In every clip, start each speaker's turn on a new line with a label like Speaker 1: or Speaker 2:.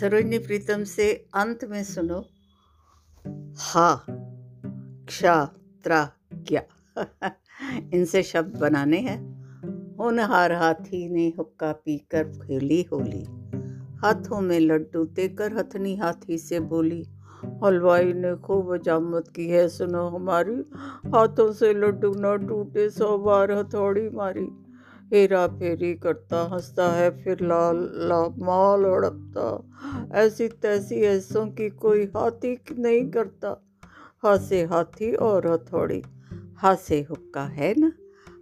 Speaker 1: सरोजनी प्रीतम से अंत में सुनो। हा, क्ष, त्रा क्या इनसे शब्द बनाने हैं। होनहार हाथी ने हुक्का पीकर खेली होली। हाथों में लड्डू देकर हथनी हाथी से बोली, हलवाई ने खूब हजामत की है, सुनो हमारी। हाथों से लड्डू न टूटे, सौ बार हथौड़ी मारी। हेरा फेरी करता, हंसता है, फिर लाल ला माल उड़पता ऐसी तैसी ऐसों की कोई हाथी नहीं करता। हासे हाथी और हथौड़ी। हासे हुक्का, है ना?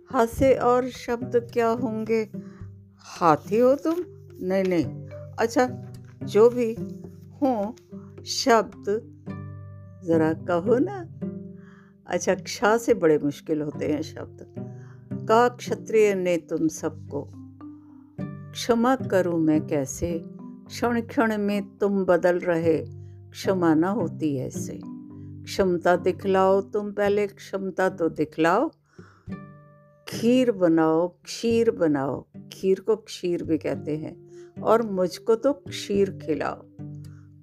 Speaker 1: हासे और शब्द क्या होंगे? हाथी हो तुम? नहीं नहीं। अच्छा जो भी हो, शब्द ज़रा कहो ना। अच्छा क्षा से बड़े मुश्किल होते हैं शब्द। का क्षत्रिय ने तुम सबको। क्षमा करूँ मैं कैसे? क्षण क्षण में तुम बदल रहे, क्षमा ना होती ऐसे। क्षमता दिखलाओ, तुम पहले क्षमता तो दिखलाओ। खीर बनाओ क्षीर बनाओ। खीर को क्षीर भी कहते हैं, और मुझको तो क्षीर खिलाओ।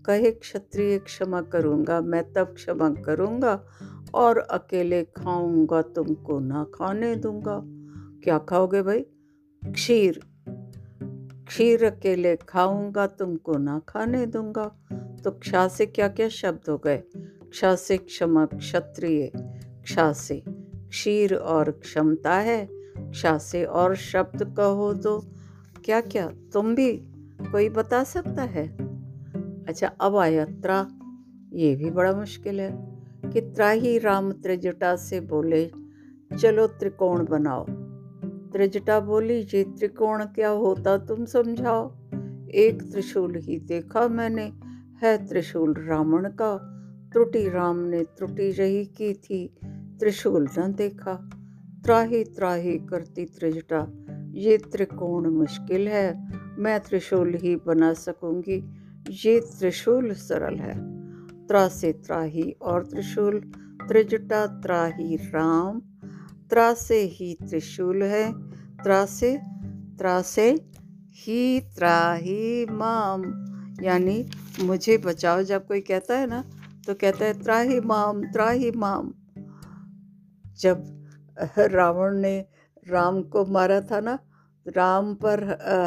Speaker 1: कहे क्षत्रिय, क्षमा करूँगा, मैं तब क्षमा करूँगा, और अकेले खाऊँगा, तुमको ना खाने दूँगा। क्या खाओगे भाई? क्षीर क्षीर अकेले खाऊँगा, तुमको ना खाने दूँगा। तो क्षा से क्या क्या शब्द हो गए? क्षा से क्षमा क्षत्रिय, क्षा से क्षीर और क्षमता है, क्षा से और शब्द कहो तो क्या क्या? तुम भी कोई बता सकता है? अच्छा अब आया त्रा ये भी बड़ा मुश्किल है। कि त्राही राम त्रिजटा से बोले, चलो त्रिकोण बनाओ। त्रिजटा बोली, ये त्रिकोण क्या होता तुम समझाओ? एक त्रिशूल ही देखा मैंने, है त्रिशूल रावण का। त्रुटि राम ने त्रुटि रही की थी, त्रिशूल न देखा। त्राही त्राही करती त्रिजटा, ये त्रिकोण मुश्किल है, मैं त्रिशूल ही बना सकूँगी, ये त्रिशूल सरल है। त्रा से त्राही और त्रिशूल, त्रिजटा त्राही राम त्रा से ही त्रिशूल है। त्रा से त्रा से ही त्राही माम। यानी मुझे बचाओ, जब कोई कहता है ना तो कहता है, त्राही माम त्राही माम। जब रावण ने राम को मारा था ना, राम पर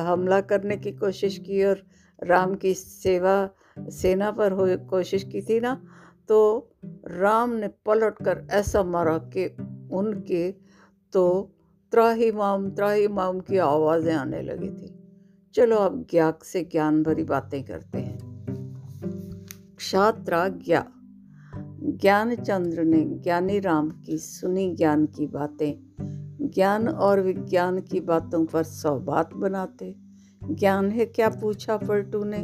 Speaker 1: हमला करने की कोशिश की और राम की सेवा, सेना पर हो, कोशिश की थी ना तो राम ने पलट कर ऐसा मारा कि उनके तो त्राही माम त्राही माम की आवाज़ें आने लगी थी। चलो अब ज्ञाक से ज्ञान भरी बातें करते हैं। क्षात्रा ज्ञा ज्ञान चंद्र ने ज्ञानी राम की सुनी ज्ञान की बातें। ज्ञान और विज्ञान की बातों पर सौ बात बनाते। ज्ञान है क्या पूछा पलटू ने?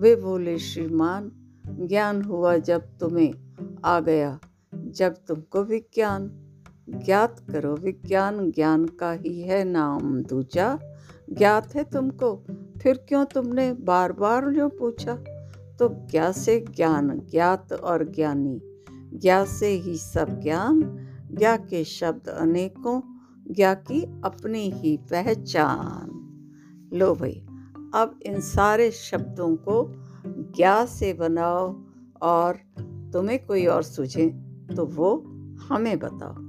Speaker 1: वे बोले, श्रीमान, ज्ञान हुआ जब तुम्हें आ गया, जब तुमको विज्ञान। ज्ञात करो, विज्ञान ज्ञान का ही है नाम दूजा। ज्ञात है तुमको, फिर क्यों तुमने बार बार जो पूछा? तो ज्ञा से ज्ञान, ज्ञात और ज्ञानी। ज्ञा से ही सब ज्ञान, ज्ञा के शब्द अनेकों, ज्ञा की अपनी ही पहचान। लो भाई, अब इन सारे शब्दों को ज्ञा से बनाओ और तुम्हें कोई और सूझे तो वो हमें बताओ।